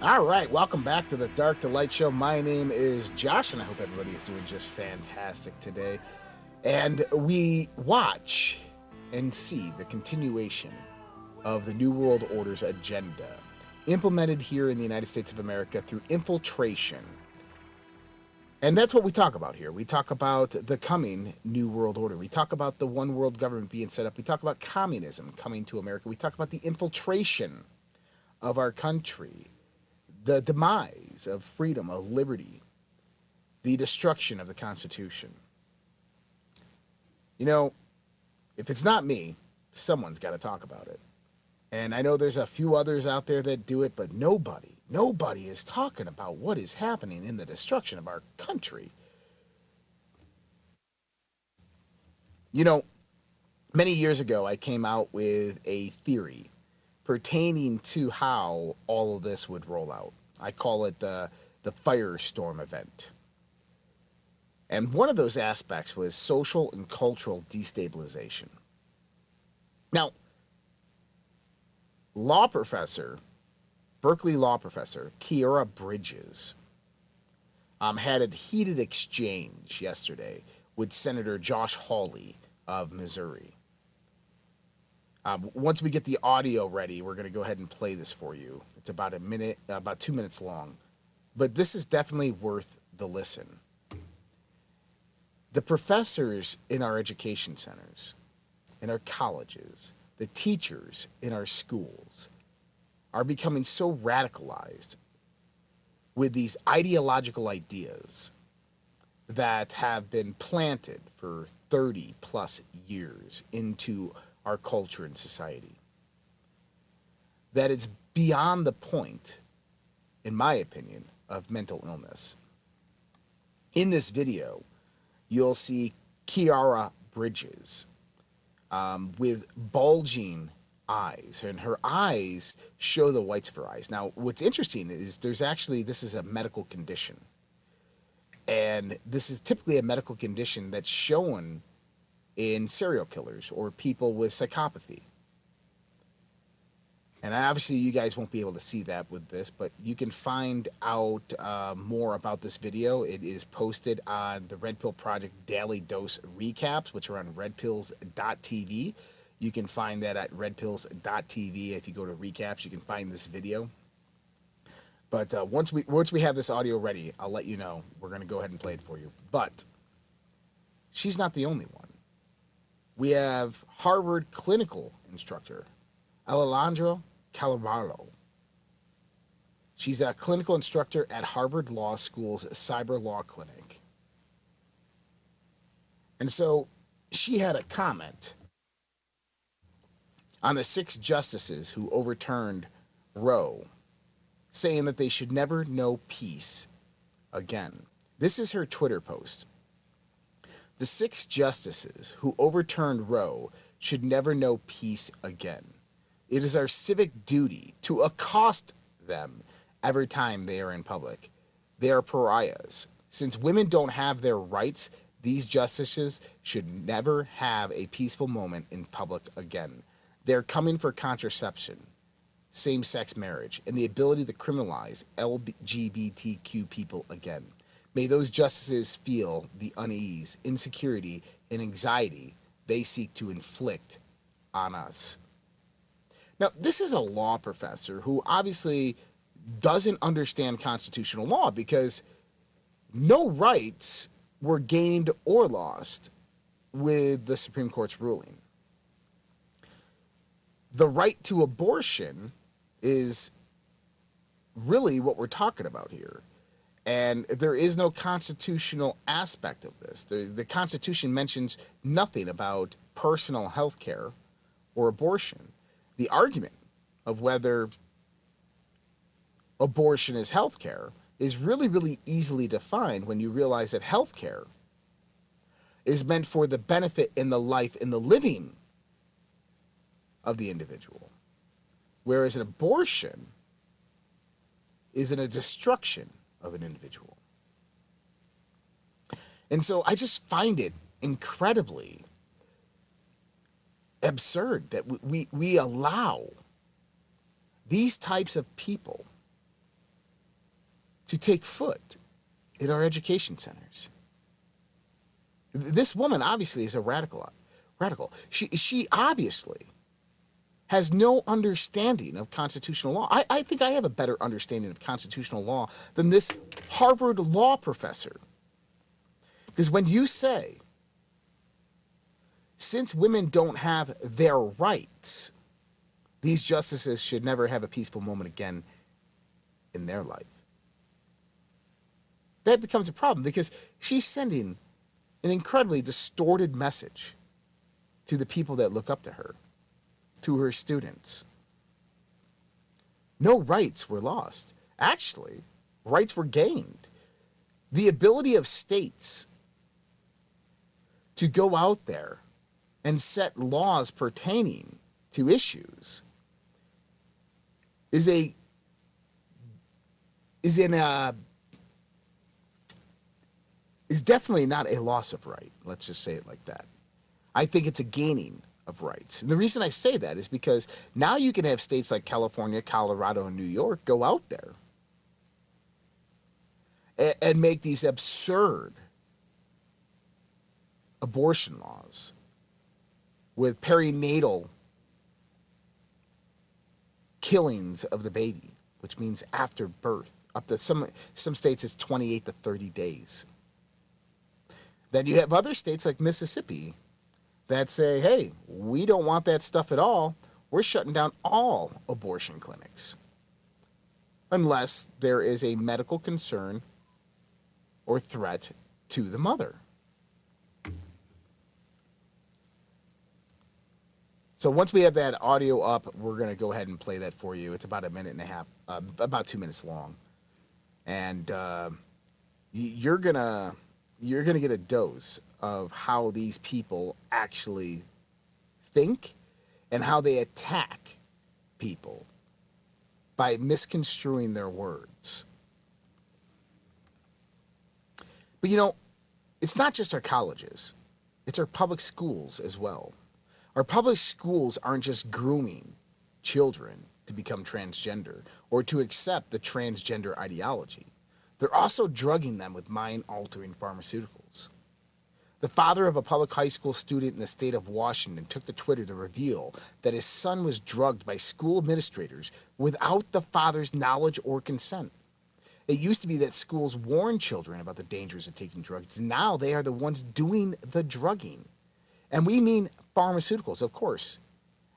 All right, welcome back to the Dark to Light Show. My name is Josh, and I hope everybody is doing just fantastic today. And we watch and see the continuation of the New World Order's agenda, implemented here in the United States of America through infiltration. And that's what we talk about here. We talk about the coming New World Order. We talk about the one world government being set up. We talk about communism coming to America. We talk about the infiltration of our country, the demise of freedom, of liberty, the destruction of the Constitution. You know, if it's not me, someone's got to talk about it. And I know there's a few others out there that do it, but nobody, nobody is talking about what is happening in the destruction of our country. You know, many years ago, I came out with a theory pertaining to how all of this would roll out. I call it the, the firestorm event. And one of those aspects was social and cultural destabilization. Now, law professor, Berkeley law professor, Khiara Bridges, um, had a heated exchange yesterday with Senator Josh Hawley of Missouri. Um, once we get the audio ready, we're going to go ahead and play this for you. It's about a minute, about two minutes long, but this is definitely worth the listen. The professors in our education centers, in our colleges, the teachers in our schools are becoming so radicalized with these ideological ideas that have been planted for 30 plus years into our culture and society. That it's beyond the point, in my opinion, of mental illness. In this video, you'll see Khiara Bridges um, with bulging eyes, and her eyes show the whites of her eyes. Now, what's interesting is there's actually this is a medical condition, and this is typically a medical condition that's shown in serial killers or people with psychopathy. And obviously, you guys won't be able to see that with this, but you can find out uh, more about this video. It is posted on the Red Pill Project Daily Dose Recaps, which are on redpills.tv. You can find that at redpills.tv. If you go to recaps, you can find this video. But uh, once we once we have this audio ready, I'll let you know. We're going to go ahead and play it for you. But she's not the only one. We have Harvard clinical instructor Alejandra Caraballo. She's a clinical instructor at Harvard Law School's Cyber Law Clinic. And so she had a comment on the six justices who overturned Roe, saying that they should never know peace again. This is her Twitter post. The six justices who overturned Roe should never know peace again. It is our civic duty to accost them every time they are in public. They are pariahs. Since women don't have their rights, these justices should never have a peaceful moment in public again. They're coming for contraception, same sex marriage, and the ability to criminalize LGBTQ people again. May those justices feel the unease, insecurity, and anxiety they seek to inflict on us. Now, this is a law professor who obviously doesn't understand constitutional law because no rights were gained or lost with the Supreme Court's ruling. The right to abortion is really what we're talking about here. And there is no constitutional aspect of this. The, the Constitution mentions nothing about personal health care or abortion the argument of whether abortion is health care is really, really easily defined when you realize that health care is meant for the benefit in the life in the living of the individual. Whereas an abortion is in a destruction of an individual. And so I just find it incredibly absurd that we, we allow these types of people to take foot in our education centers. This woman obviously is a radical. Radical. She she obviously has no understanding of constitutional law. I, I think I have a better understanding of constitutional law than this Harvard law professor. Because when you say, since women don't have their rights, these justices should never have a peaceful moment again in their life. That becomes a problem because she's sending an incredibly distorted message to the people that look up to her, to her students. No rights were lost. Actually, rights were gained. The ability of states to go out there and set laws pertaining to issues is a is in a is definitely not a loss of right. Let's just say it like that. I think it's a gaining of rights. And the reason I say that is because now you can have states like California, Colorado, and New York go out there and, and make these absurd abortion laws with perinatal killings of the baby, which means after birth. Up to some some states it's 28 to 30 days. Then you have other states like Mississippi that say, hey, we don't want that stuff at all. We're shutting down all abortion clinics. Unless there is a medical concern or threat to the mother. So once we have that audio up, we're going to go ahead and play that for you. It's about a minute and a half, uh, about two minutes long. And uh, you're to you're going to get a dose of how these people actually think and how they attack people by misconstruing their words. But you know, it's not just our colleges, it's our public schools as well. Our public schools aren't just grooming children to become transgender or to accept the transgender ideology. They're also drugging them with mind altering pharmaceuticals. The father of a public high school student in the state of Washington took to Twitter to reveal that his son was drugged by school administrators without the father's knowledge or consent. It used to be that schools warned children about the dangers of taking drugs. Now they are the ones doing the drugging. And we mean pharmaceuticals, of course,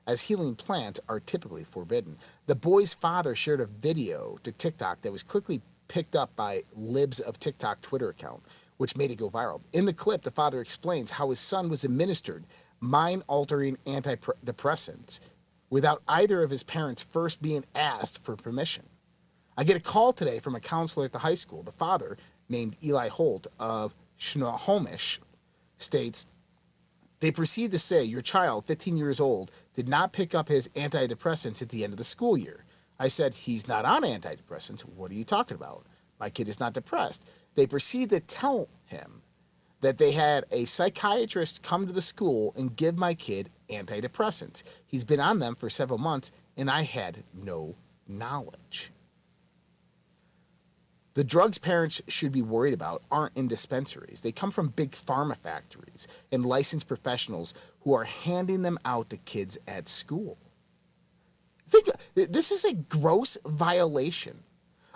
as healing plants are typically forbidden. The boy's father shared a video to TikTok that was quickly picked up by Libs of TikTok Twitter account, which made it go viral. In the clip, the father explains how his son was administered mind altering antidepressants without either of his parents first being asked for permission. I get a call today from a counselor at the high school. The father, named Eli Holt of Snohomish, states they proceed to say your child, 15 years old, did not pick up his antidepressants at the end of the school year. I said, He's not on antidepressants. What are you talking about? My kid is not depressed. They proceed to tell him that they had a psychiatrist come to the school and give my kid antidepressants. He's been on them for several months, and I had no knowledge. The drugs parents should be worried about aren't in dispensaries. They come from big pharma factories and licensed professionals who are handing them out to kids at school. Think this is a gross violation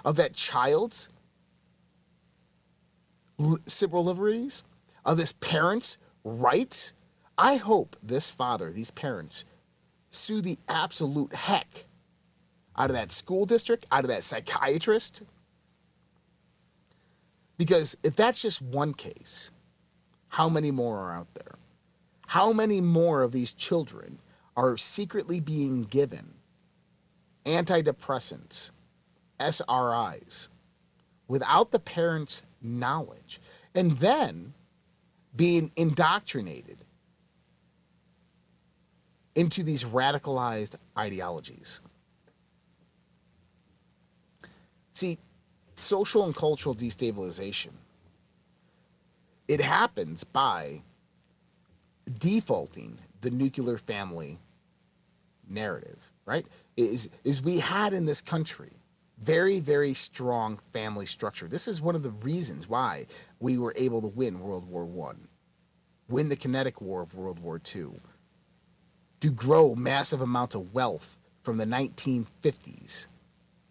of that child's civil liberties, of this parent's rights. I hope this father, these parents, sue the absolute heck out of that school district, out of that psychiatrist. Because if that's just one case, how many more are out there? How many more of these children are secretly being given antidepressants, SRIs, without the parents' knowledge, and then being indoctrinated into these radicalized ideologies. See, social and cultural destabilization it happens by defaulting the nuclear family narrative, right? Is is we had in this country Very, very strong family structure. This is one of the reasons why we were able to win World War One, win the kinetic war of World War Two, to grow massive amounts of wealth from the 1950s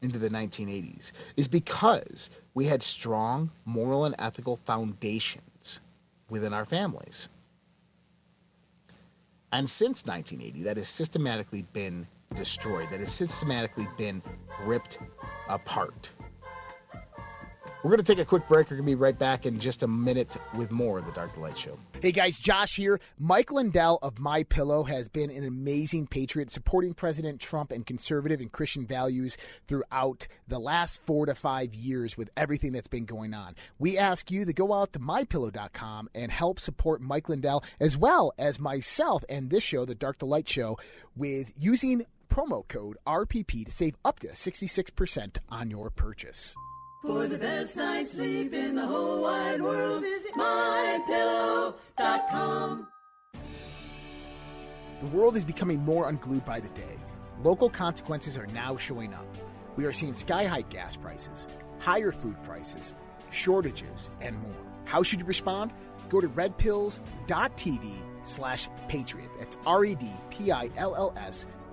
into the 1980s, is because we had strong moral and ethical foundations within our families. And since 1980, that has systematically been destroyed, that has systematically been ripped apart. We're going to take a quick break. We're going to be right back in just a minute with more of the Dark to Light Show. Hey guys, Josh here. Mike Lindell of My Pillow has been an amazing patriot, supporting President Trump and conservative and Christian values throughout the last four to five years with everything that's been going on. We ask you to go out to mypillow.com and help support Mike Lindell as well as myself and this show, the Dark to Light Show, with using promo code RPP to save up to 66% on your purchase. For the best night's sleep in the whole wide world, visit mypillow.com. The world is becoming more unglued by the day. Local consequences are now showing up. We are seeing sky high gas prices, higher food prices, shortages, and more. How should you respond? Go to redpills.tv slash patriot. That's R-E-D-P-I-L-L-S dot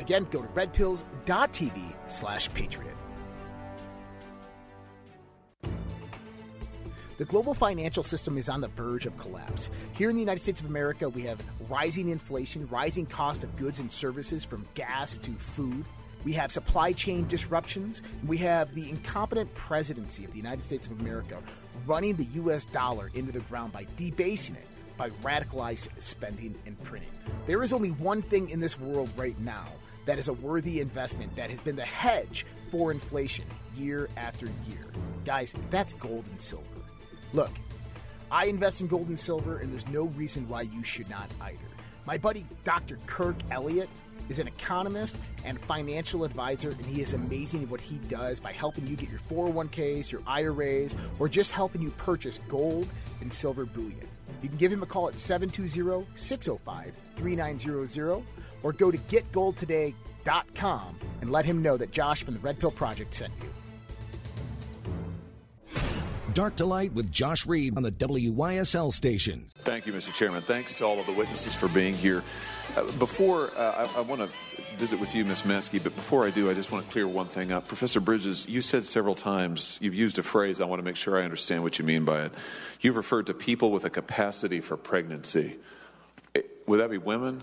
Again, go to redpills.tv slash patriot. The global financial system is on the verge of collapse. Here in the United States of America, we have rising inflation, rising cost of goods and services from gas to food. We have supply chain disruptions. We have the incompetent presidency of the United States of America running the US dollar into the ground by debasing it, by radicalized spending and printing. There is only one thing in this world right now that is a worthy investment that has been the hedge for inflation year after year. Guys, that's gold and silver. Look, I invest in gold and silver, and there's no reason why you should not either. My buddy Dr. Kirk Elliott is an economist and financial advisor, and he is amazing at what he does by helping you get your 401ks, your IRAs, or just helping you purchase gold and silver bullion. You can give him a call at 720 605 3900 or go to getgoldtoday.com and let him know that Josh from the Red Pill Project sent you. Dark to Light with Josh Reed on the WYSL station. Thank you, Mr. Chairman. Thanks to all of the witnesses for being here. Uh, before uh, I, I want to visit with you, Ms. Maskey, but before I do, I just want to clear one thing up. Professor Bridges, you said several times, you've used a phrase, I want to make sure I understand what you mean by it. You've referred to people with a capacity for pregnancy. Eh, Would that be women?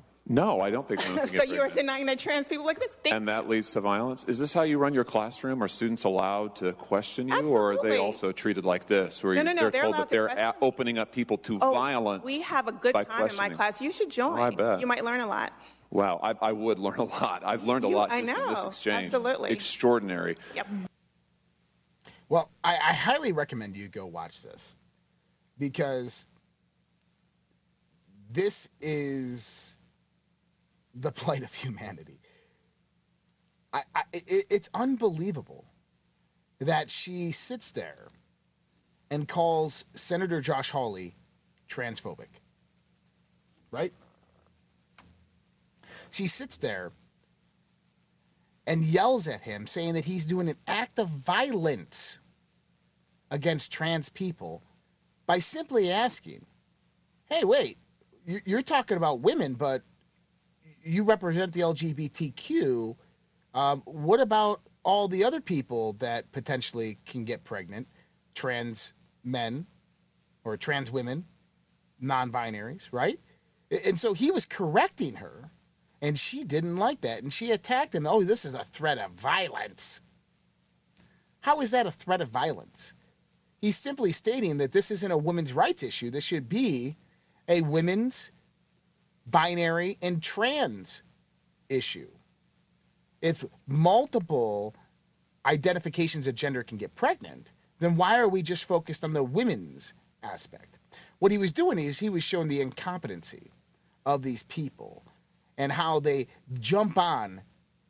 No, I don't think women can so get you are denying that trans people exist? Thank and that leads to violence. Is this how you run your classroom? Are students allowed to question you, or are they also treated like this, where No, you- no, no, they're, they're told that to they're a- opening up people to Oh, violence? We have a good time in my class. You should join. Oh, I bet. You might learn a lot. Wow, I, I would learn a lot. I've learned a You- lot I just in this exchange. Absolutely. Extraordinary. Yep. Well, I, I highly recommend you go watch this because this is the plight of humanity. I, I it, it's unbelievable that she sits there and calls Senator Josh Hawley transphobic. Right? She sits there and yells at him, saying that he's doing an act of violence against trans people by simply asking, hey, wait, you're talking about women, but you represent the LGBTQ. Um, what about all the other people that potentially can get pregnant? Trans men or trans women, non binaries, right? And so he was correcting her and she didn't like that. And she attacked him. Oh, this is a threat of violence. How is that a threat of violence? He's simply stating that this isn't a women's rights issue. This should be a women's, binary, and trans issue. If multiple identifications of gender can get pregnant, then why are we just focused on the women's aspect? What he was doing is he was showing the incompetency of these people and how they jump on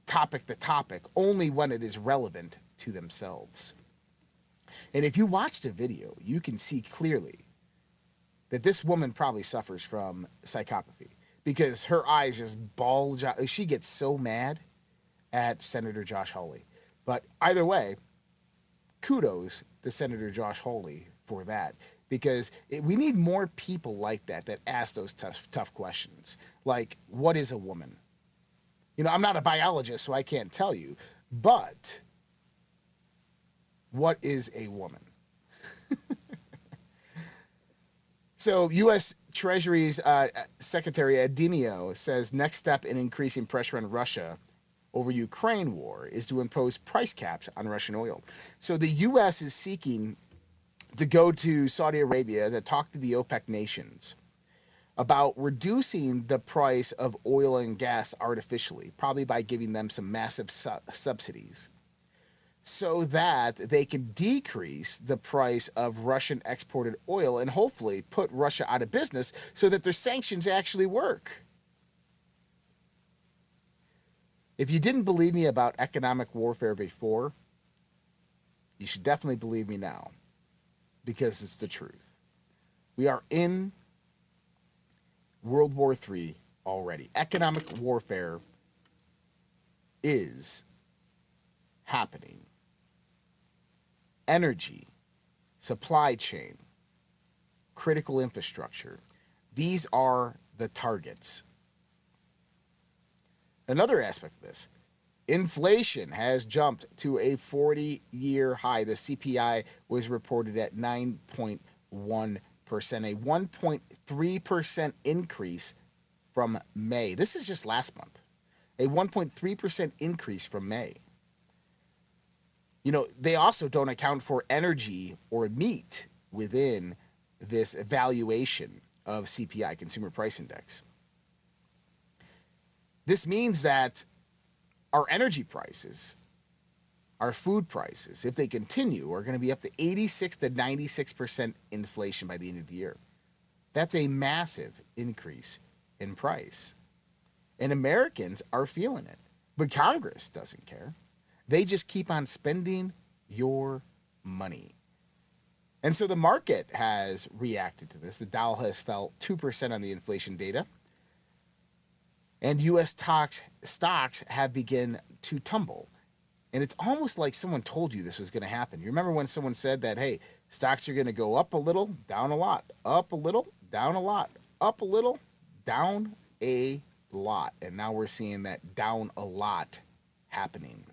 topic to topic only when it is relevant to themselves. And if you watch the video, you can see clearly that this woman probably suffers from psychopathy because her eyes just bulge out. She gets so mad at Senator Josh Hawley. But either way, kudos to Senator Josh Hawley for that because it, we need more people like that that ask those tough tough questions like what is a woman you know i'm not a biologist so i can't tell you but what is a woman so u.s treasury's uh, secretary adinio says next step in increasing pressure on russia over ukraine war is to impose price caps on russian oil. So the u.s is seeking to go to Saudi Arabia to talk to the OPEC nations about reducing the price of oil and gas artificially, probably by giving them some massive su- subsidies, so that they can decrease the price of Russian exported oil and hopefully put Russia out of business so that their sanctions actually work. If you didn't believe me about economic warfare before, you should definitely believe me now because it's the truth. We are in World War III already. Economic warfare is happening. Energy, supply chain, critical infrastructure, these are the targets. Another aspect of this Inflation has jumped to a 40 year high. The CPI was reported at 9.1%, a 1.3% increase from May. This is just last month. A 1.3% increase from May. You know, they also don't account for energy or meat within this evaluation of CPI, Consumer Price Index. This means that our energy prices, our food prices, if they continue, are going to be up to 86 to 96% inflation by the end of the year. That's a massive increase in price. And Americans are feeling it. But Congress doesn't care. They just keep on spending your money. And so the market has reacted to this. The Dow has fell 2% on the inflation data and U.S. stocks stocks have begun to tumble. And it's almost like someone told you this was going to happen. You remember when someone said that, hey, stocks are going to go up a little, down a lot, up a little, down a lot, up a little, down a lot. And now we're seeing that down a lot happening.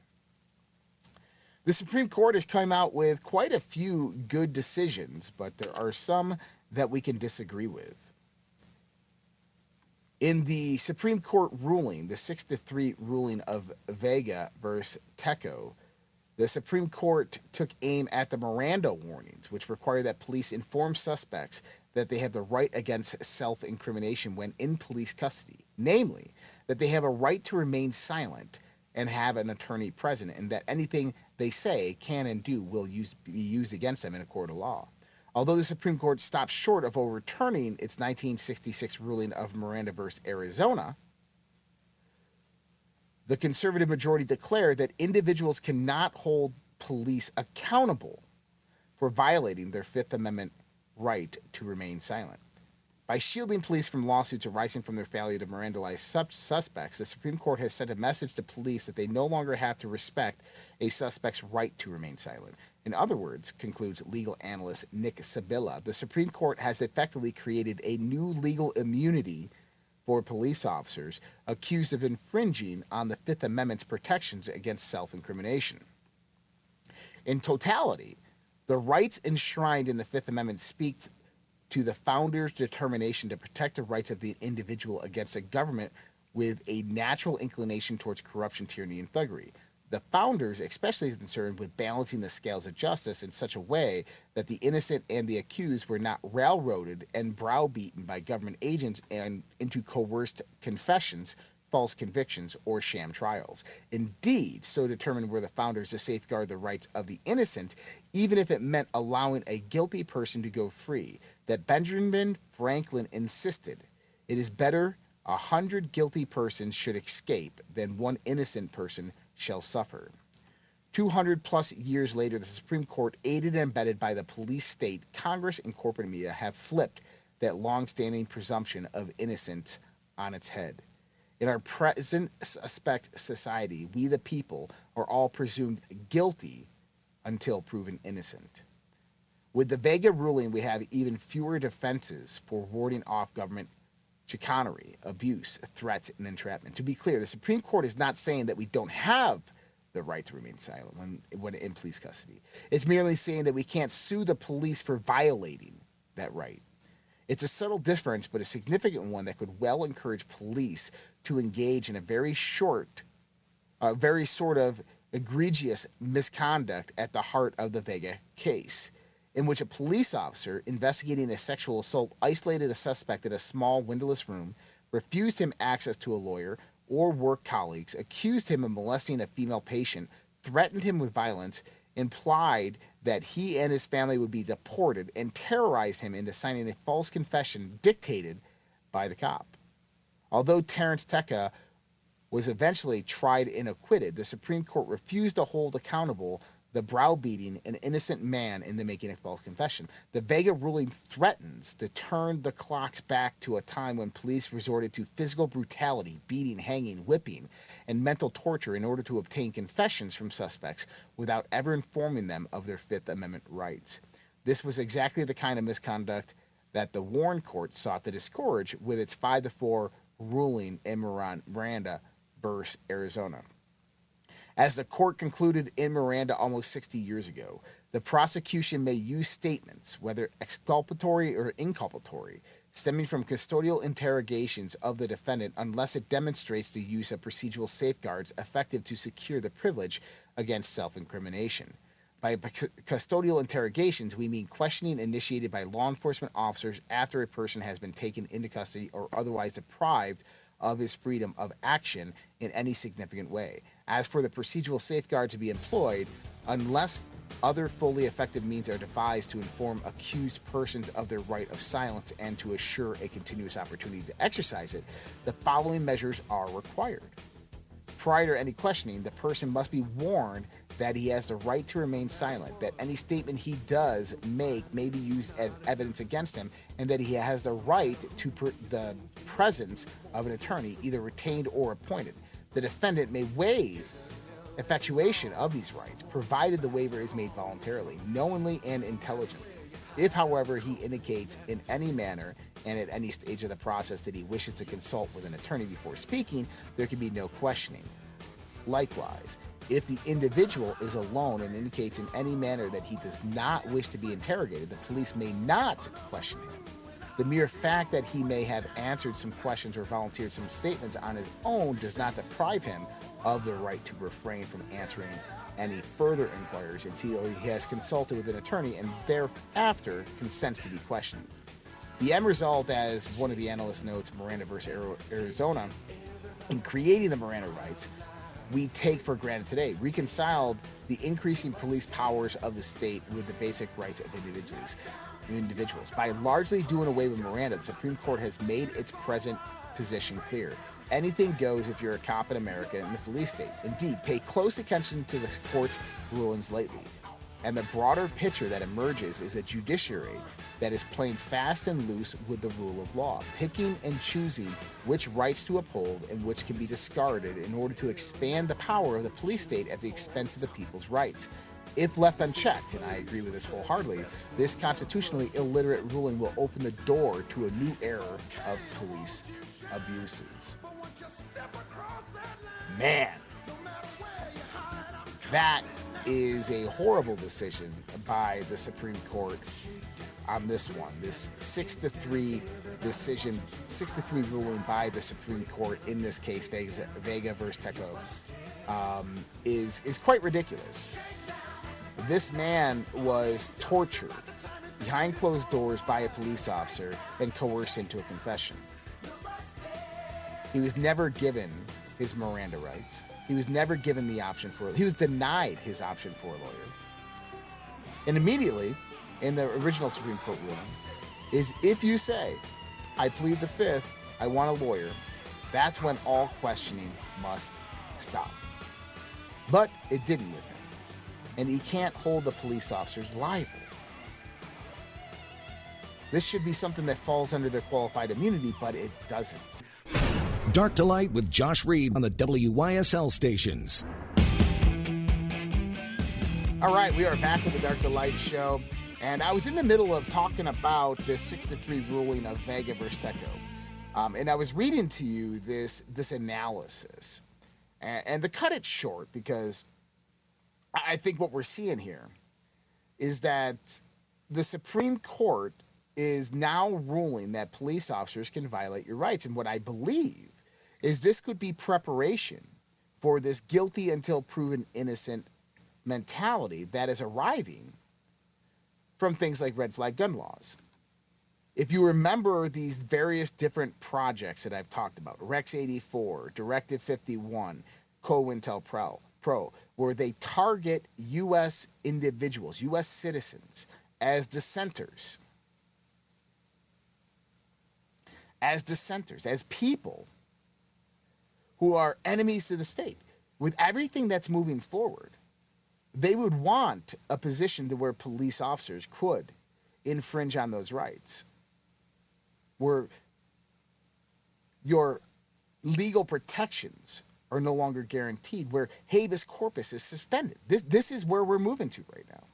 The Supreme Court has come out with quite a few good decisions, but there are some that we can disagree with. In the Supreme Court ruling, the 6 to 3 ruling of Vega versus Tekoh, the Supreme Court took aim at the Miranda warnings, which require that police inform suspects that they have the right against self incrimination when in police custody, namely, that they have a right to remain silent and have an attorney present, and that anything they say, can, and do will use, be used against them in a court of law. Although the Supreme Court stopped short of overturning its 1966 ruling of Miranda versus Arizona, The conservative majority declared that individuals cannot hold police accountable for violating their Fifth Amendment right to remain silent. By shielding police from lawsuits arising from their failure to Mirandalize sub- suspects, the Supreme Court has sent a message to police that they no longer have to respect a suspect's right to remain silent. In other words, concludes legal analyst Nick Sibilla, the Supreme Court has effectively created a new legal immunity for police officers accused of infringing on the Fifth Amendment's protections against self incrimination. In totality, the rights enshrined in the Fifth Amendment speak to the founders' determination to protect the rights of the individual against a government with a natural inclination towards corruption, tyranny, and thuggery. The founders, especially concerned with balancing the scales of justice in such a way that the innocent and the accused were not railroaded and browbeaten by government agents and into coerced confessions, false convictions, or sham trials. Indeed, so determined were the founders to safeguard the rights of the innocent, even if it meant allowing a guilty person to go free, that Benjamin Franklin insisted it is better a hundred guilty persons should escape than one innocent person shall suffer. 200 plus years later, the Supreme Court, aided and abetted by the police state, Congress, and corporate media, have flipped that long-standing presumption of innocence on its head. In our present suspect society, we the people are all presumed guilty until proven innocent. With the Vega ruling, we have even fewer defenses for warding off government chicanery, abuse, threats, and entrapment. To be clear, the Supreme Court is not saying that we don't have the right to remain silent when, when in police custody. It's merely saying that we can't sue the police for violating that right. It's a subtle difference, but a significant one that could well encourage police to engage in a very short, uh, very sort of egregious misconduct at the heart of the Vega case in which a police officer investigating a sexual assault isolated a suspect in a small windowless room, refused him access to a lawyer or work colleagues, accused him of molesting a female patient, threatened him with violence, implied that he and his family would be deported, and terrorized him into signing a false confession dictated by the cop. Although Terrence Tekoh was eventually tried and acquitted, the Supreme Court refused to hold accountable the browbeating an innocent man into making a false confession. The Vega ruling threatens to turn the clocks back to a time when police resorted to physical brutality, beating, hanging, whipping, and mental torture in order to obtain confessions from suspects without ever informing them of their Fifth Amendment rights. This was exactly the kind of misconduct that the Warren Court sought to discourage with its 5 to 4 ruling in Miranda versus Arizona. As the court concluded in Miranda almost 60 years ago, the prosecution may use statements, whether exculpatory or inculpatory, stemming from custodial interrogations of the defendant unless it demonstrates the use of procedural safeguards effective to secure the privilege against self incrimination. By custodial interrogations, we mean questioning initiated by law enforcement officers after a person has been taken into custody or otherwise deprived of his freedom of action in any significant way. As for the procedural safeguard to be employed, unless other fully effective means are devised to inform accused persons of their right of silence and to assure a continuous opportunity to exercise it, the following measures are required. Prior to any questioning, the person must be warned that he has the right to remain silent, that any statement he does make may be used as evidence against him, and that he has the right to the presence of an attorney, either retained or appointed. The defendant may waive effectuation of these rights, provided the waiver is made voluntarily, knowingly, and intelligently. If, however, he indicates in any manner and at any stage of the process that he wishes to consult with an attorney before speaking, there can be no questioning. Likewise, if the individual is alone and indicates in any manner that he does not wish to be interrogated, the police may not question him. The mere fact that he may have answered some questions or volunteered some statements on his own does not deprive him of the right to refrain from answering any further inquiries until he has consulted with an attorney and thereafter consents to be questioned. The end result, as one of the analysts notes, Miranda versus Arizona, in creating the Miranda rights, we take for granted today, reconciled the increasing police powers of the state with the basic rights of individuals. individuals. By largely doing away with Miranda, the Supreme Court has made its present position clear. Anything goes if you're a cop in America in the police state. Indeed, pay close attention to the court's rulings lately. And the broader picture that emerges is a judiciary that is playing fast and loose with the rule of law, picking and choosing which rights to uphold and which can be discarded in order to expand the power of the police state at the expense of the people's rights. If left unchecked, and I agree with this wholeheartedly, this constitutionally illiterate ruling will open the door to a new era of police abuses. Man, that is a horrible decision by the Supreme Court on this one. This six to three decision, six to three ruling by the Supreme Court in this case, Vega, versus Tekoh, um, is is quite ridiculous. This man was tortured behind closed doors by a police officer and coerced into a confession. He was never given his Miranda rights. He was never given the option for he was denied his option for a lawyer. And immediately, in the original Supreme Court ruling, is if you say, I plead the fifth, I want a lawyer, that's when all questioning must stop. But it didn't with him. And he can't hold the police officers liable. This should be something that falls under their qualified immunity, but it doesn't. Dark to Light with Josh Reed on the WYSL stations. All right, we are back with the Dark to Light show. And I was in the middle of talking about this 6 to 3 ruling of Vega versus Tekoh. Um, and I was reading to you this this analysis. And, and to cut it short, because I think what we're seeing here is that the Supreme Court is now ruling that police officers can violate your rights. And what I believe is this could be preparation for this guilty until proven innocent mentality that is arriving from things like red flag gun laws. If you remember these various different projects that I've talked about, Rex 84, Directive 51, COINTELPRO, Pro, where they target U.S. individuals, U.S. citizens, as dissenters, as dissenters, as people who are enemies to the state. With everything that's moving forward, they would want a position to where police officers could infringe on those rights, where your legal protections are no longer guaranteed, where habeas corpus is suspended. This, this is where we're moving to right now.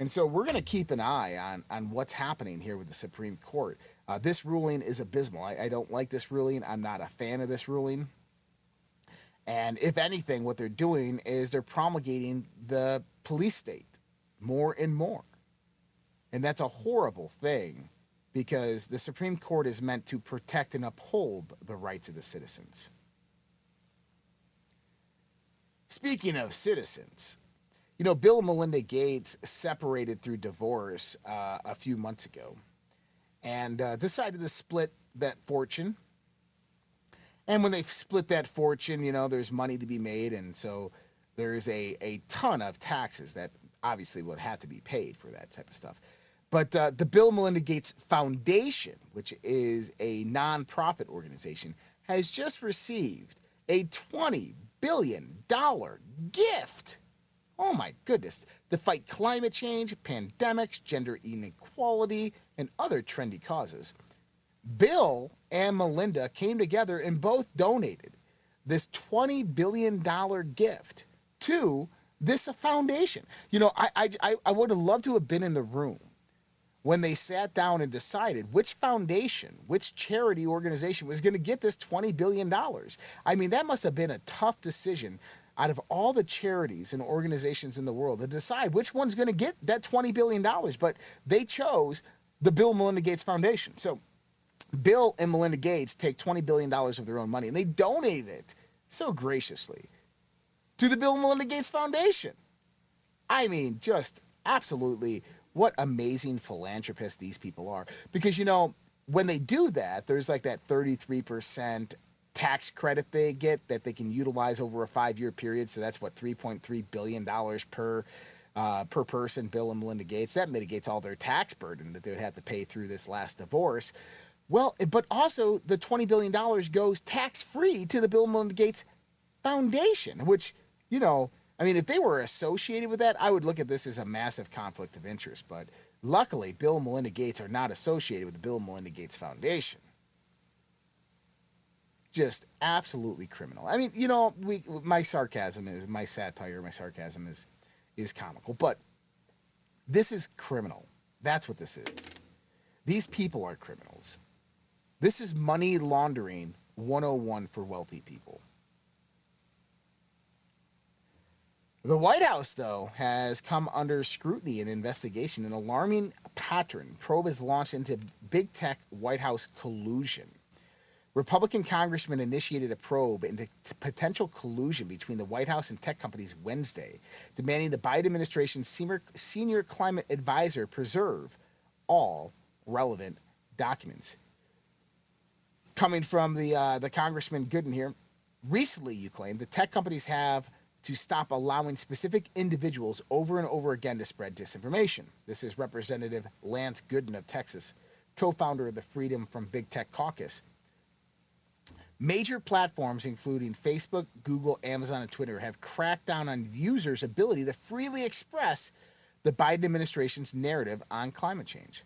And so we're going to keep an eye on, on what's happening here with the Supreme Court. Uh, this ruling is abysmal. I, I don't like this ruling. I'm not a fan of this ruling. And if anything, what they're doing is they're promulgating the police state more and more. And that's a horrible thing because the Supreme Court is meant to protect and uphold the rights of the citizens. Speaking of citizens, you know, Bill and Melinda Gates separated through divorce uh, a few months ago and uh, decided to split that fortune and when they split that fortune, you know, there's money to be made, and so there's a a ton of taxes that obviously would have to be paid for that type of stuff. But uh, the Bill Melinda Gates Foundation, which is a nonprofit organization, has just received a $20 billion gift. Oh my goodness. To fight climate change, pandemics, gender inequality, and other trendy causes. Bill and Melinda came together and both donated this $20 billion gift to this foundation. You know, I, I, I would have loved to have been in the room when they sat down and decided which foundation, which charity organization was going to get this $20 billion. I mean, that must have been a tough decision out of all the charities and organizations in the world to decide which one's going to get that $20 billion. But they chose the Bill Melinda Gates Foundation. So Bill and Melinda Gates take $20 billion of their own money and they donate it so graciously to the Bill and Melinda Gates Foundation. I mean, just absolutely what amazing philanthropists these people are. Because, you know, when they do that, there's like that 33% tax credit they get that they can utilize over a five year period. So that's what, $3.3 billion per. Uh, per person, Bill and Melinda Gates. That mitigates all their tax burden that they would have to pay through this last divorce. Well, but also the $20 billion goes tax free to the Bill and Melinda Gates Foundation, which, you know, I mean, if they were associated with that, I would look at this as a massive conflict of interest. But luckily, Bill and Melinda Gates are not associated with the Bill and Melinda Gates Foundation. Just absolutely criminal. I mean, you know, we my sarcasm is my satire, my sarcasm is is comical, but this is criminal. That's what this is. These people are criminals. This is money laundering 101 for wealthy people. The White House, though, has come under scrutiny and investigation. An alarming pattern. Probe is launched into big tech White House collusion. Republican congressmen initiated a probe into potential collusion between the White House and tech companies Wednesday, demanding the Biden administration's senior, senior climate advisor preserve all relevant documents. Coming from the uh, the Congressman Gooden here, recently you claim the tech companies have to stop allowing specific individuals over and over again to spread disinformation. This is Representative Lance Gooden of Texas, co-founder of the Freedom from Big Tech Caucus. Major platforms, including Facebook, Google, Amazon, and Twitter, have cracked down on users' ability to freely express the Biden administration's narrative on climate change.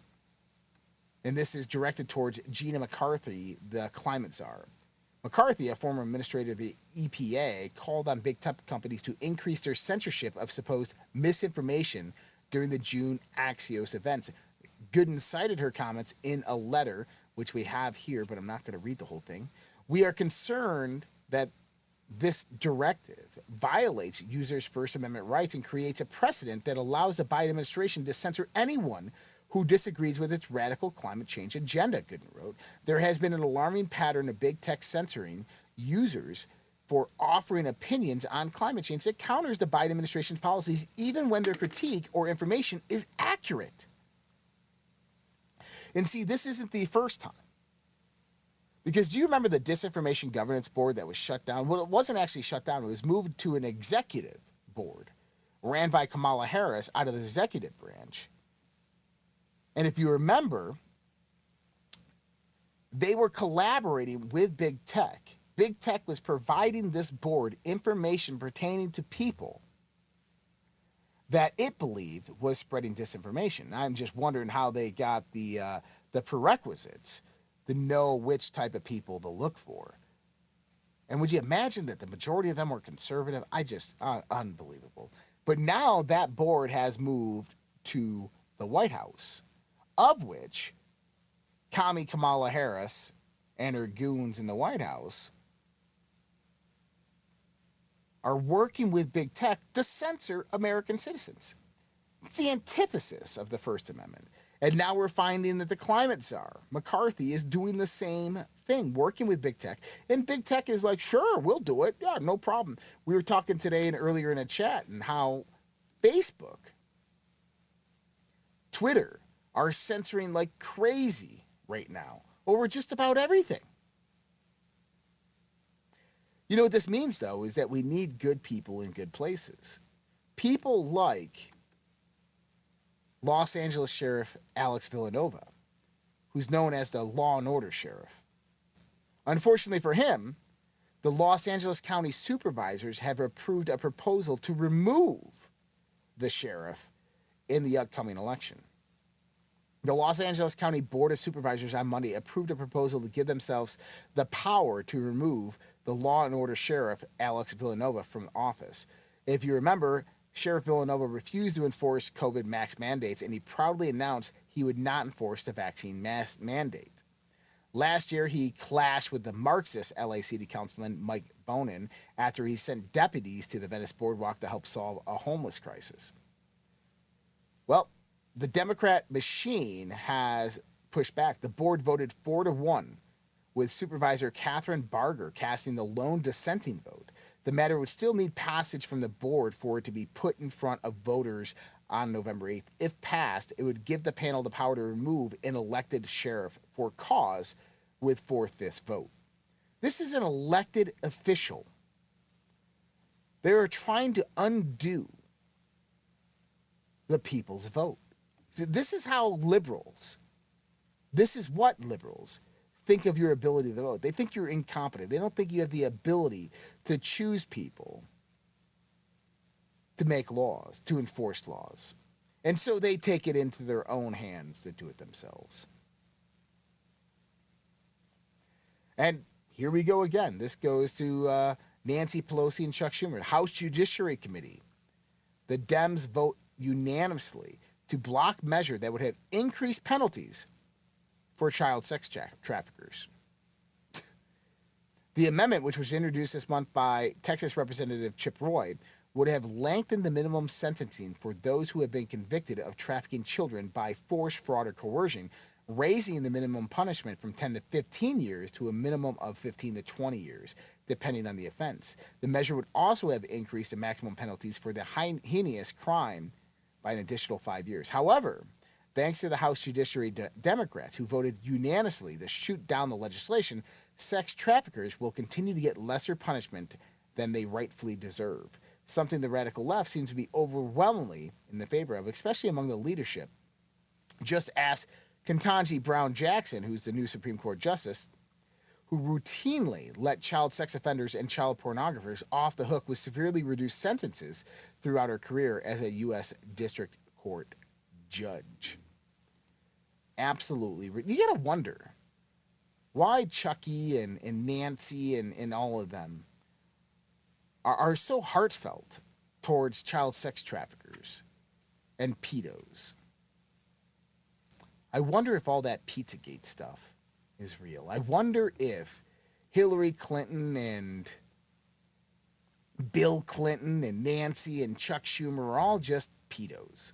And this is directed towards Gina McCarthy, the climate czar. McCarthy, a former administrator of the EPA, called on big tech companies to increase their censorship of supposed misinformation during the June Axios events. Gooden cited her comments in a letter, which we have here, but I'm not going to read the whole thing. We are concerned that this directive violates users' First Amendment rights and creates a precedent that allows the Biden administration to censor anyone who disagrees with its radical climate change agenda, Gooden wrote. There has been an alarming pattern of big tech censoring users for offering opinions on climate change that counters the Biden administration's policies, even when their critique or information is accurate. And see, this isn't the first time. Because do you remember the Disinformation Governance Board that was shut down? Well, it wasn't actually shut down, it was moved to an executive board ran by Kamala Harris out of the executive branch. And if you remember, they were collaborating with big tech. Big tech was providing this board information pertaining to people that it believed was spreading disinformation. I'm just wondering how they got the uh, the prerequisites to know which type of people to look for. And would you imagine that the majority of them were conservative? I just, uh, unbelievable. But now that board has moved to the White House, of which Kami Kamala Harris and her goons in the White House are working with big tech to censor American citizens. It's the antithesis of the First Amendment. And now we're finding that the climate czar, McCarthy, is doing the same thing, working with big tech. And big tech is like, sure, we'll do it. Yeah, no problem. We were talking today and earlier in a chat and how Facebook, Twitter are censoring like crazy right now over just about everything. You know what this means, though, is that we need good people in good places. People like Los Angeles Sheriff Alex Villanueva, who's known as the Law and Order Sheriff. Unfortunately for him, the Los Angeles County supervisors have approved a proposal to remove the sheriff in the upcoming election. The Los Angeles County Board of Supervisors on Monday approved a proposal to give themselves the power to remove the law and order sheriff, Alex Villanueva, from office. If you remember, Sheriff Villanueva refused to enforce COVID max mandates, and he proudly announced he would not enforce the vaccine mass mandate. Last year, he clashed with the Marxist LA City Councilman Mike Bonin after he sent deputies to the Venice Boardwalk to help solve a homeless crisis. Well, the Democrat machine has pushed back. The board voted four to one, with Supervisor Kathryn Barger casting the lone dissenting vote. The matter would still need passage from the board for it to be put in front of voters on November 8th. If passed, it would give the panel the power to remove an elected sheriff for cause with four fifths vote. This is an elected official. They are trying to undo the people's vote. This is how liberals, this is what liberals think of your ability to vote. They think you're incompetent. They don't think you have the ability to choose people to make laws, to enforce laws. And so they take it into their own hands to do it themselves. And here we go again. This goes to uh, Nancy Pelosi and Chuck Schumer, House Judiciary Committee. The Dems vote unanimously to block measure that would have increased penalties for child sex tra- traffickers. the amendment, which was introduced this month by Texas Representative Chip Roy, would have lengthened the minimum sentencing for those who have been convicted of trafficking children by force, fraud, or coercion, raising the minimum punishment from 10 to 15 years to a minimum of 15 to 20 years, depending on the offense. The measure would also have increased the maximum penalties for the heinous crime by an additional five years. However, thanks to the House Judiciary de- Democrats who voted unanimously to shoot down the legislation, sex traffickers will continue to get lesser punishment than they rightfully deserve. Something the radical left seems to be overwhelmingly in the favor of, especially among the leadership. Just ask Ketanji Brown Jackson, who's the new Supreme Court Justice, who routinely let child sex offenders and child pornographers off the hook with severely reduced sentences throughout her career as a U.S. District Court judge. Absolutely. You gotta wonder why Chucky and, and Nancy and, and all of them are, are so heartfelt towards child sex traffickers and pedos. I wonder if all that Pizzagate stuff is real. I wonder if Hillary Clinton and Bill Clinton and Nancy and Chuck Schumer are all just pedos.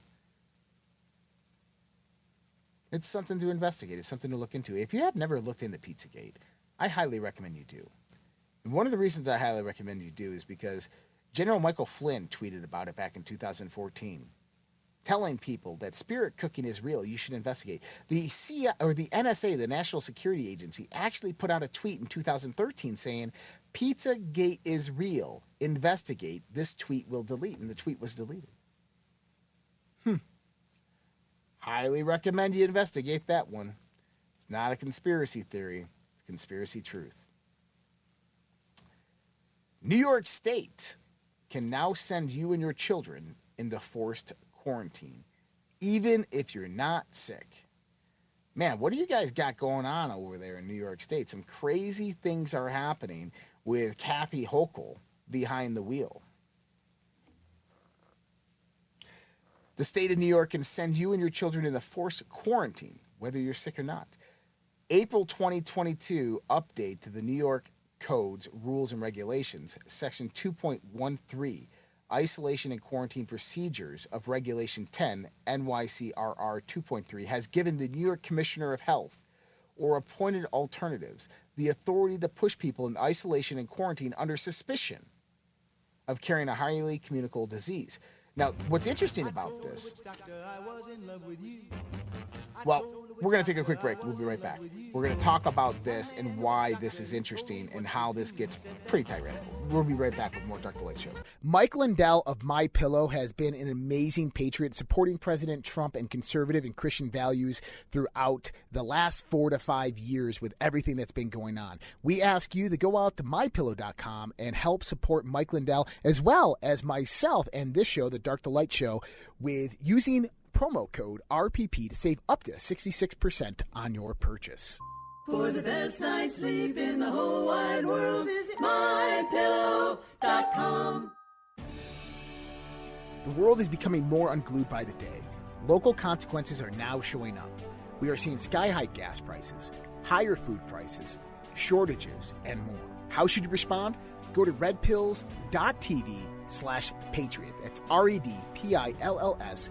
It's something to investigate. It's something to look into. If you have never looked into Pizzagate, I highly recommend you do. And one of the reasons I highly recommend you do is because General Michael Flynn tweeted about it back in 2014 telling people that spirit cooking is real, you should investigate. The CIA or the NSA, the National Security Agency, actually put out a tweet in 2013 saying, "Pizzagate is real. Investigate." This tweet will delete, and the tweet was deleted. Highly recommend you investigate that one. It's not a conspiracy theory; it's conspiracy truth. New York State can now send you and your children into forced quarantine, even if you're not sick. Man, what do you guys got going on over there in New York State? Some crazy things are happening with Kathy Hochul behind the wheel. The state of New York can send you and your children into forced quarantine, whether you're sick or not. April 2022 update to the New York Codes, Rules, and Regulations, Section 2.13 Isolation and Quarantine Procedures of Regulation 10, NYCRR 2.3, has given the New York Commissioner of Health or appointed alternatives the authority to push people in isolation and quarantine under suspicion of carrying a highly communicable disease. Now, what's interesting about this, well, we're going to take a quick break. We'll be right back. We're going to talk about this and why this is interesting and how this gets pretty tyrannical. We'll be right back with more Dark to Light Show. Mike Lindell of My Pillow has been an amazing patriot, supporting President Trump and conservative and Christian values throughout the last four to five years with everything that's been going on. We ask you to go out to mypillow.com and help support Mike Lindell as well as myself and this show, the Dark to Light Show, with using promo code RPP to save up to 66% on your purchase. For the best night's sleep in the whole wide world, visit mypillow.com. The world is becoming more unglued by the day. Local consequences are now showing up. We are seeing sky high gas prices, higher food prices, shortages, and more. How should you respond? Go to redpills.tv slash patriot. That's R E D P I L L S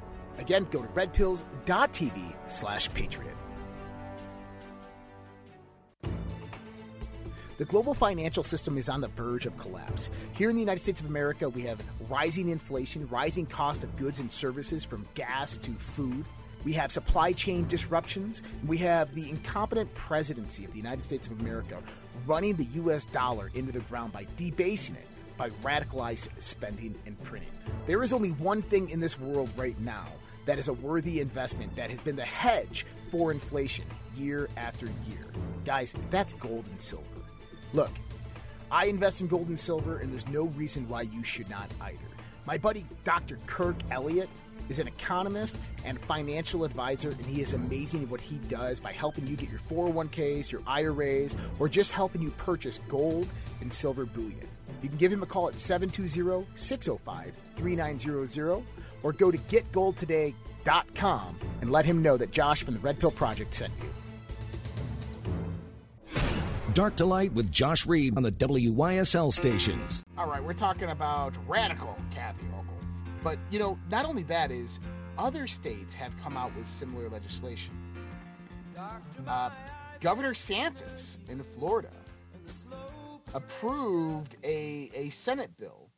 Again, go to redpills.tv slash patriot. The global financial system is on the verge of collapse. Here in the United States of America, we have rising inflation, rising cost of goods and services from gas to food. We have supply chain disruptions. We have the incompetent presidency of the United States of America running the U.S. dollar into the ground by debasing it, by radicalized spending and printing. There is only one thing in this world right now that is a worthy investment that has been the hedge for inflation year after year. Guys, that's gold and silver. Look, I invest in gold and silver, and there's no reason why you should not either. My buddy Dr. Kirk Elliott is an economist and financial advisor, and he is amazing at what he does by helping you get your 401ks, your IRAs, or just helping you purchase gold and silver bullion. You can give him a call at 720 605 3900 or go to getgoldtoday.com and let him know that Josh from the Red Pill Project sent you. Dark to Light with Josh Reed on the WYSL stations. All right, we're talking about radical Kathy Hochul. But, you know, not only that is other states have come out with similar legislation. Uh, Governor Santos in Florida approved a, a Senate bill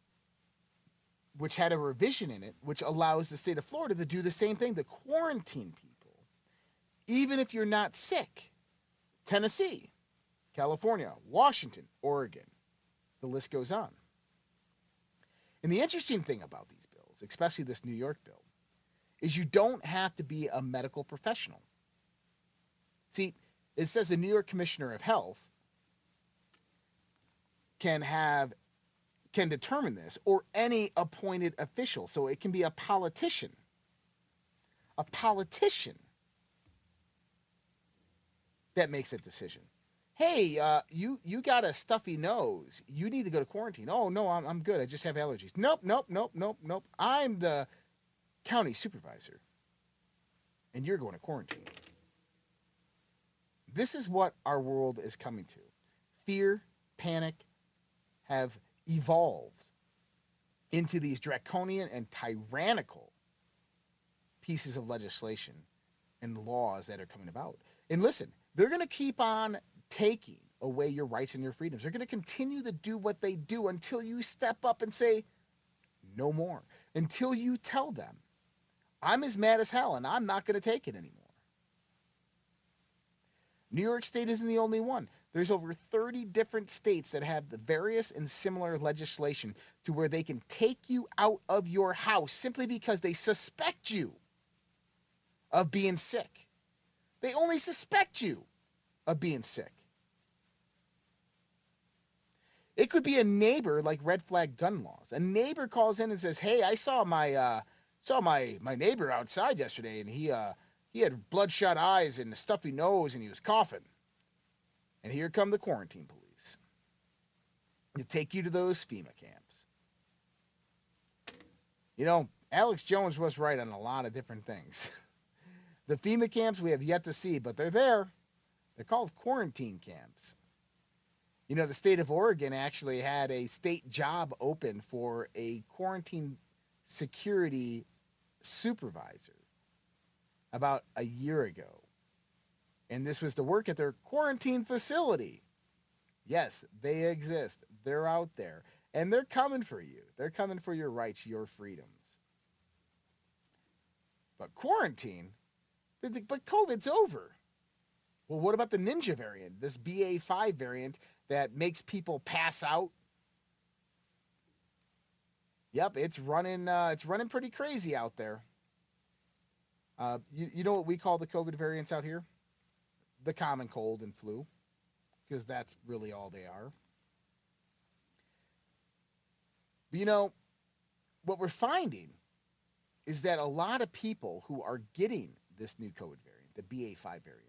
which had a revision in it which allows the state of Florida to do the same thing to quarantine people, even if you're not sick. Tennessee, California, Washington, Oregon. The list goes on. And the interesting thing about these bills, especially this New York bill, is you don't have to be a medical professional. See, it says the New York Commissioner of Health can have can determine this or any appointed official. So it can be a politician. A politician that makes that decision. Hey, uh, you you got a stuffy nose. You need to go to quarantine. Oh no, I'm I'm good. I just have allergies. Nope, nope, nope, nope, nope. I'm the county supervisor, and you're going to quarantine. This is what our world is coming to. Fear, panic, have evolved into these draconian and tyrannical pieces of legislation and laws that are coming about. And listen, they're going to keep on taking away your rights and your freedoms. They're going to continue to do what they do until you step up and say, no more. Until you tell them, I'm as mad as hell and I'm not going to take it anymore. New York State isn't the only one. There's over 30 different states that have the various and similar legislation to where they can take you out of your house simply because they suspect you of being sick. They only suspect you of being sick. It could be a neighbor like red flag gun laws. A neighbor calls in and says, "Hey, I saw my uh, saw my my neighbor outside yesterday, and he uh, he had bloodshot eyes and a stuffy nose, and he was coughing." And here come the quarantine police to take you to those FEMA camps. You know, Alex Jones was right on a lot of different things. The FEMA camps we have yet to see, but they're there. They're called quarantine camps. You know, the state of Oregon actually had a state job open for a quarantine security supervisor about a year ago. And this was to work at their quarantine facility. Yes, they exist. They're out there. And they're coming for you. They're coming for your rights, your freedoms. But quarantine, but COVID's over. Well, what about the Ninja variant, this BA5 variant that makes people pass out? Yep, it's running. Uh, it's running pretty crazy out there. Uh, you, you know what we call the COVID variants out here? The common cold and flu, because that's really all they are. But you know, what we're finding is that a lot of people who are getting this new COVID variant, the BA5 variant,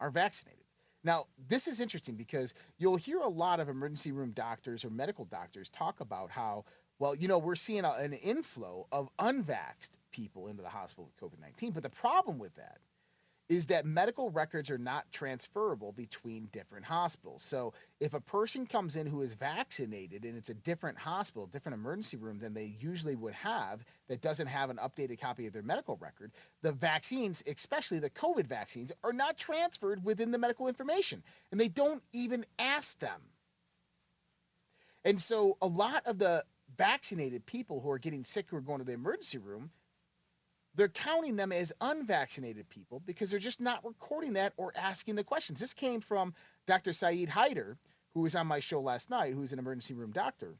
are vaccinated. Now, this is interesting because you'll hear a lot of emergency room doctors or medical doctors talk about how, well, you know, we're seeing a, an inflow of unvaxxed people into the hospital with COVID 19. But the problem with that is that medical records are not transferable between different hospitals. So if a person comes in who is vaccinated and it's a different hospital, different emergency room than they usually would have that doesn't have an updated copy of their medical record, the vaccines, especially the COVID vaccines, are not transferred within the medical information and they don't even ask them. And so a lot of the vaccinated people who are getting sick who are going to the emergency room they're counting them as unvaccinated people because they're just not recording that or asking the questions. This came from Dr. Saeed Haider, who was on my show last night, who's an emergency room doctor.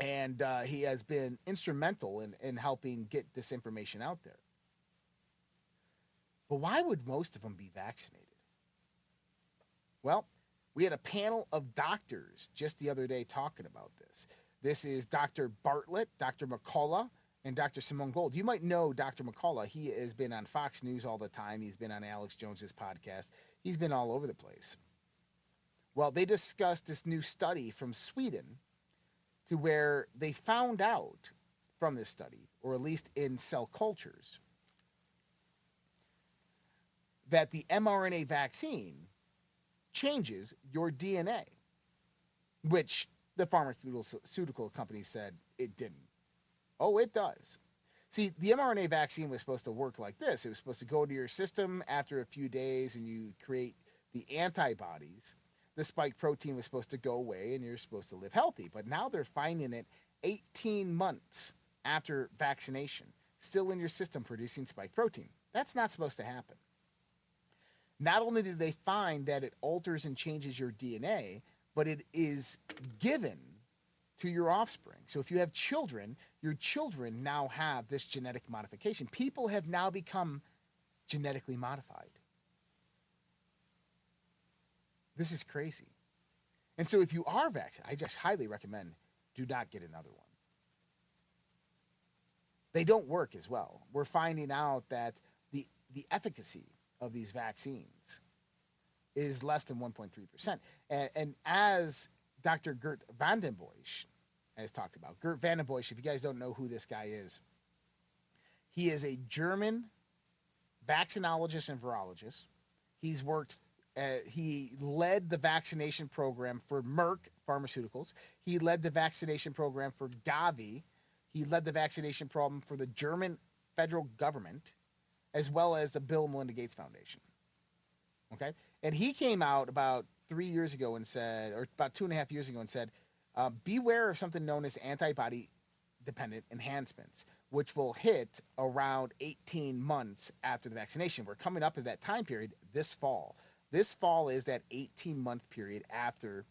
And uh, he has been instrumental in, in helping get this information out there. But why would most of them be vaccinated? Well, we had a panel of doctors just the other day talking about this. This is Dr. Bartlett, Dr. McCullough, and Dr. Simone Gold. You might know Dr. McCullough. He has been on Fox News all the time. He's been on Alex Jones's podcast. He's been all over the place. Well, they discussed this new study from Sweden to where they found out from this study, or at least in cell cultures, that the mRNA vaccine changes your DNA, which the pharmaceutical company said it didn't. Oh, it does. See, the mRNA vaccine was supposed to work like this. It was supposed to go to your system after a few days and you create the antibodies. The spike protein was supposed to go away and you're supposed to live healthy. But now they're finding it 18 months after vaccination, still in your system producing spike protein. That's not supposed to happen. Not only do they find that it alters and changes your DNA, but it is given to your offspring. So if you have children, your children now have this genetic modification. People have now become genetically modified. This is crazy. And so if you are vaccinated, I just highly recommend do not get another one. They don't work as well. We're finding out that the the efficacy of these vaccines is less than 1.3%. And, and as Dr. Gert van den Bossche has talked about. Geert Vanden Bossche, if you guys don't know who this guy is, he is a German vaccinologist and virologist. He's worked, uh, he led the vaccination program for Merck Pharmaceuticals. He led the vaccination program for Gavi. He led the vaccination program for the German federal government, as well as the Bill and Melinda Gates Foundation. Okay? And he came out about three years ago and said, or about two and a half years ago, and said, uh, beware of something known as antibody dependent enhancements, which will hit around 18 months after the vaccination. We're coming up to that time period this fall. This fall is that 18 month period after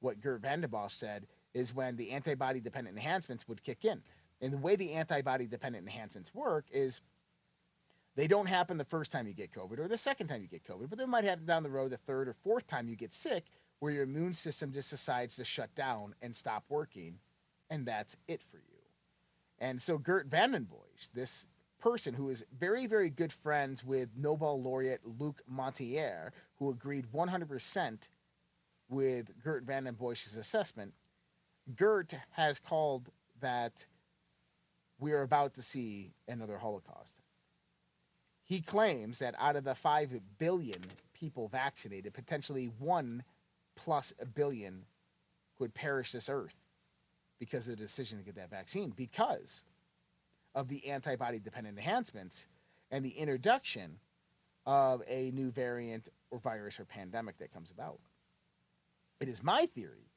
what Geert Vanden Bossche said is when the antibody dependent enhancements would kick in. And the way the antibody dependent enhancements work is they don't happen the first time you get COVID or the second time you get COVID, but they might happen down the road the third or fourth time you get sick where your immune system just decides to shut down and stop working, and that's it for you. And so Geert Vanden Bossche, this person who is very, very good friends with Nobel laureate Luc Montagnier, who agreed 100% with Geert Vanden Bossche's assessment, Geert has called that we are about to see another Holocaust. He claims that out of the 5 billion people vaccinated, potentially 1 plus a billion would perish this earth because of the decision to get that vaccine because of the antibody dependent enhancements and the introduction of a new variant or virus or pandemic that comes about. It is my theory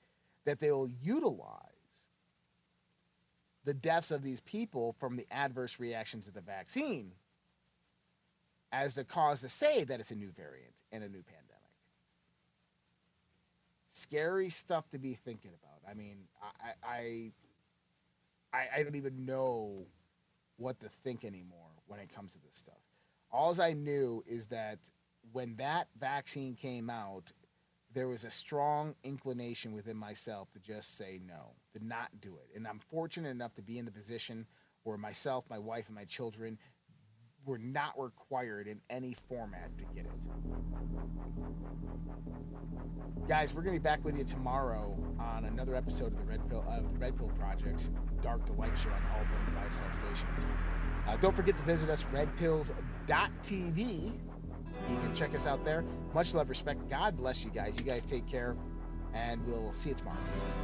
that they will utilize the deaths of these people from the adverse reactions of the vaccine as the cause to say that it's a new variant and a new pandemic scary stuff to be thinking about. I mean, I, I, I, I don't even know what to think anymore when it comes to this stuff. All I knew is that when that vaccine came out, there was a strong inclination within myself to just say no, to not do it. And I'm fortunate enough to be in the position where myself, my wife, and my children were not required in any format to get it. Guys, we're gonna be back with you tomorrow on another episode of the Red Pill of the Red Pill Project's Dark to Light show on all the YSL stations. Uh, don't forget to visit us, redpills.tv. You can check us out there. Much love, respect. God bless you guys. You guys take care, and we'll see you tomorrow.